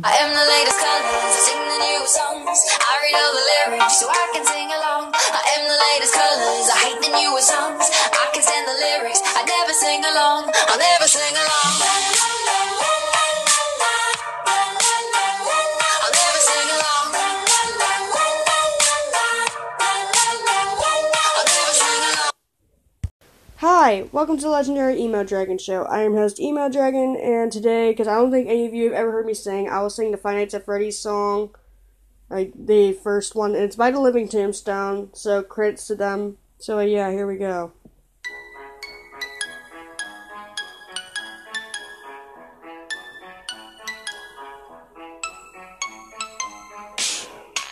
I am the latest colors, I sing the new songs. I read all the lyrics so I can sing along. I am the latest colors, I hate the newest songs. I can stand the lyrics, I never sing along. I'll never sing along. Hi, welcome to the Legendary Emo Dragon Show. I am host Emo Dragon, and today, because I don't think any of you have ever heard me sing, I will sing the Five Nights at Freddy's song, like the first one. It's by the Living Tombstone, so credits to them. So yeah, here we go.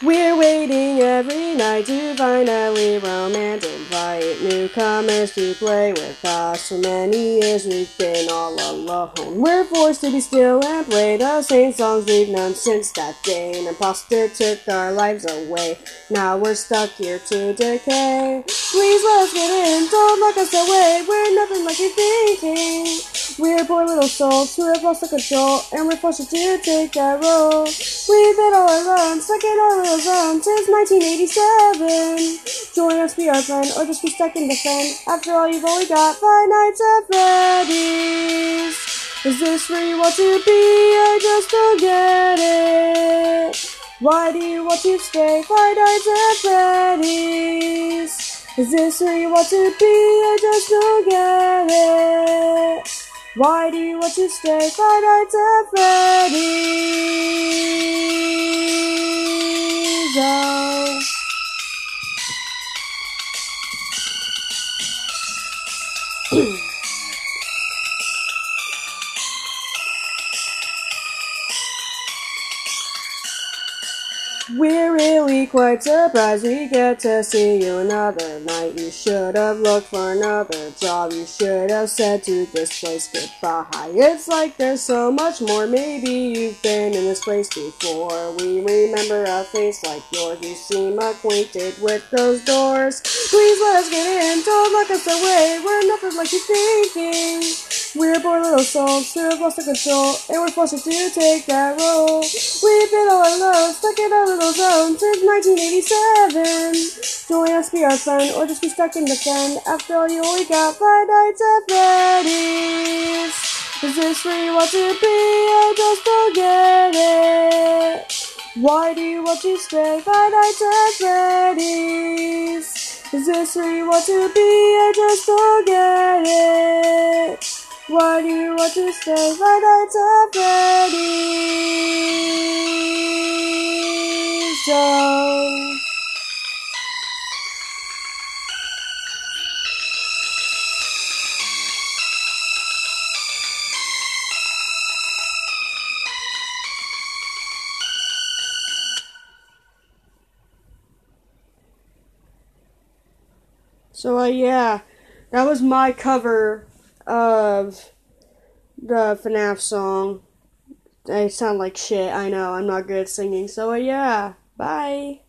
We're waiting every night to finally romance invite newcomers to play with us. For many years we've been all alone. We're forced to be still and play the same songs we've known since that day. An imposter took our lives away. Now we're stuck here to decay. Please let us get in, don't lock us away. We're nothing like you're thinking. We're poor little souls who have lost the control, and we're forced to take that role. We've been all alone, stuck in our little zone since 1987. Join us, be our friend, or just be stuck in the fen. After all, you've only got five nights at Freddy's. Is this where you want to be? I just don't get it. Why do you want to stay five nights at Freddy's? Is this where you want to be? I just don't get it. Why do you want to stay five nights at Freddy's? Oh. We're really quite surprised we get to see you another night. You should have looked for another job. You should have said to this place goodbye. It's like there's so much more. Maybe you've been in this place before. We remember a face like yours. You seem acquainted with those doors. Please let us get in. Don't lock us away. We're nothing like you're thinking. We're poor little souls who lost their control, and we're forced to take that role. We've been all alone, stuck in our little zone since 1987. Join us, be our friend, or just be stuck in the fen. After all, you only got five nights at Freddy's. Is this where you want to be? I just don't get it. Why do you want to stay five nights at Freddy's? Is this where you want to be? I just don't get it. Why do you want to stay five nights at Freddy's? Oh. So uh, yeah, that was my cover of the FNAF song. I sound like shit. I know I'm not good at singing. So uh, yeah, bye.